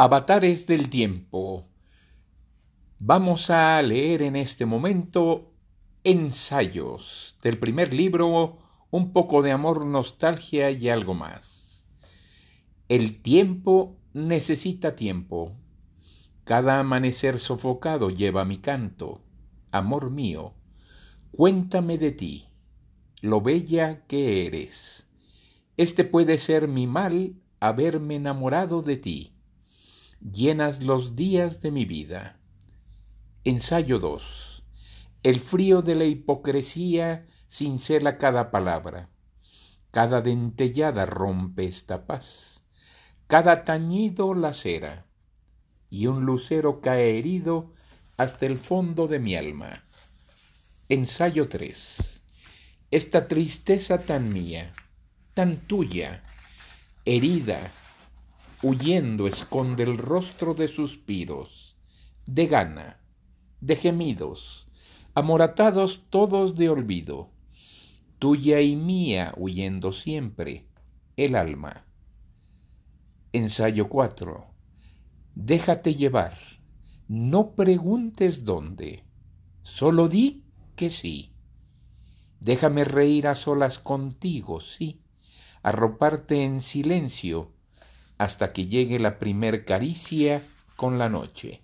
Avatares del tiempo. Vamos a leer en este momento ensayos del primer libro, un poco de amor, nostalgia y algo más. El tiempo necesita tiempo. Cada amanecer sofocado lleva mi canto. Amor mío, cuéntame de ti, lo bella que eres. Este puede ser mi mal haberme enamorado de ti llenas los días de mi vida. Ensayo 2. El frío de la hipocresía cincela cada palabra. Cada dentellada rompe esta paz. Cada tañido lacera. Y un lucero cae herido hasta el fondo de mi alma. Ensayo 3. Esta tristeza tan mía, tan tuya, herida, huyendo esconde el rostro de suspiros, de gana, de gemidos, amoratados todos de olvido, tuya y mía huyendo siempre, el alma. Ensayo 4. Déjate llevar, no preguntes dónde, solo di que sí. Déjame reír a solas contigo, sí, arroparte en silencio, hasta que llegue la primer caricia con la noche.